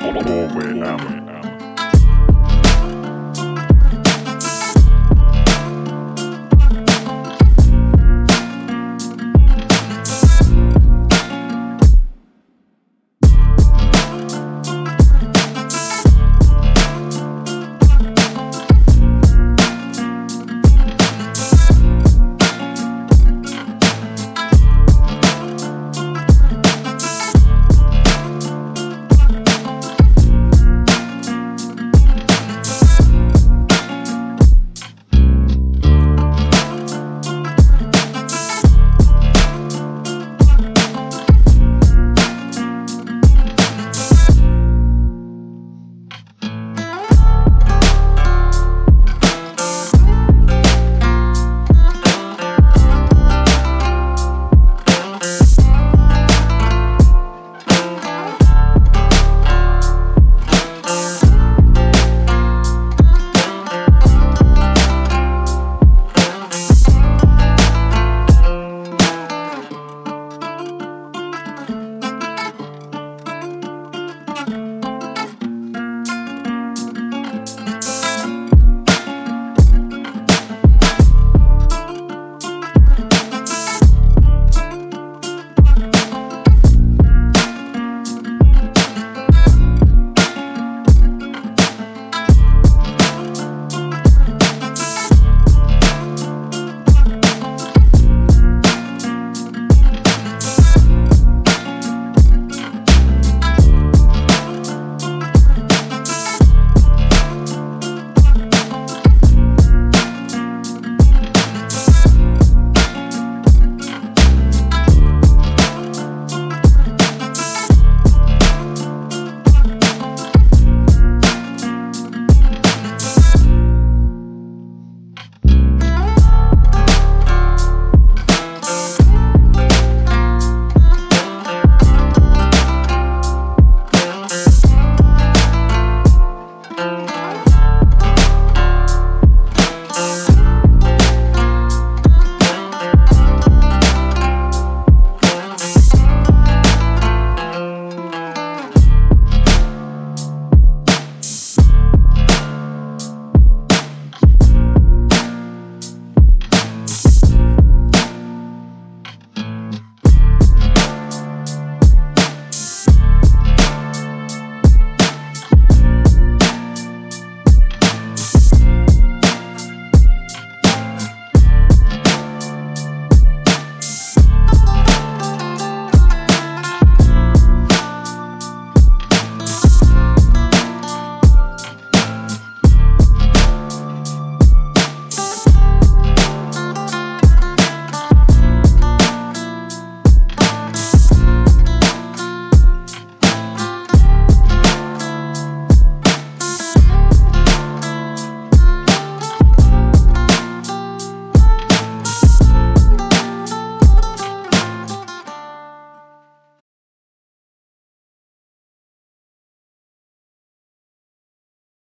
Norway, Norway.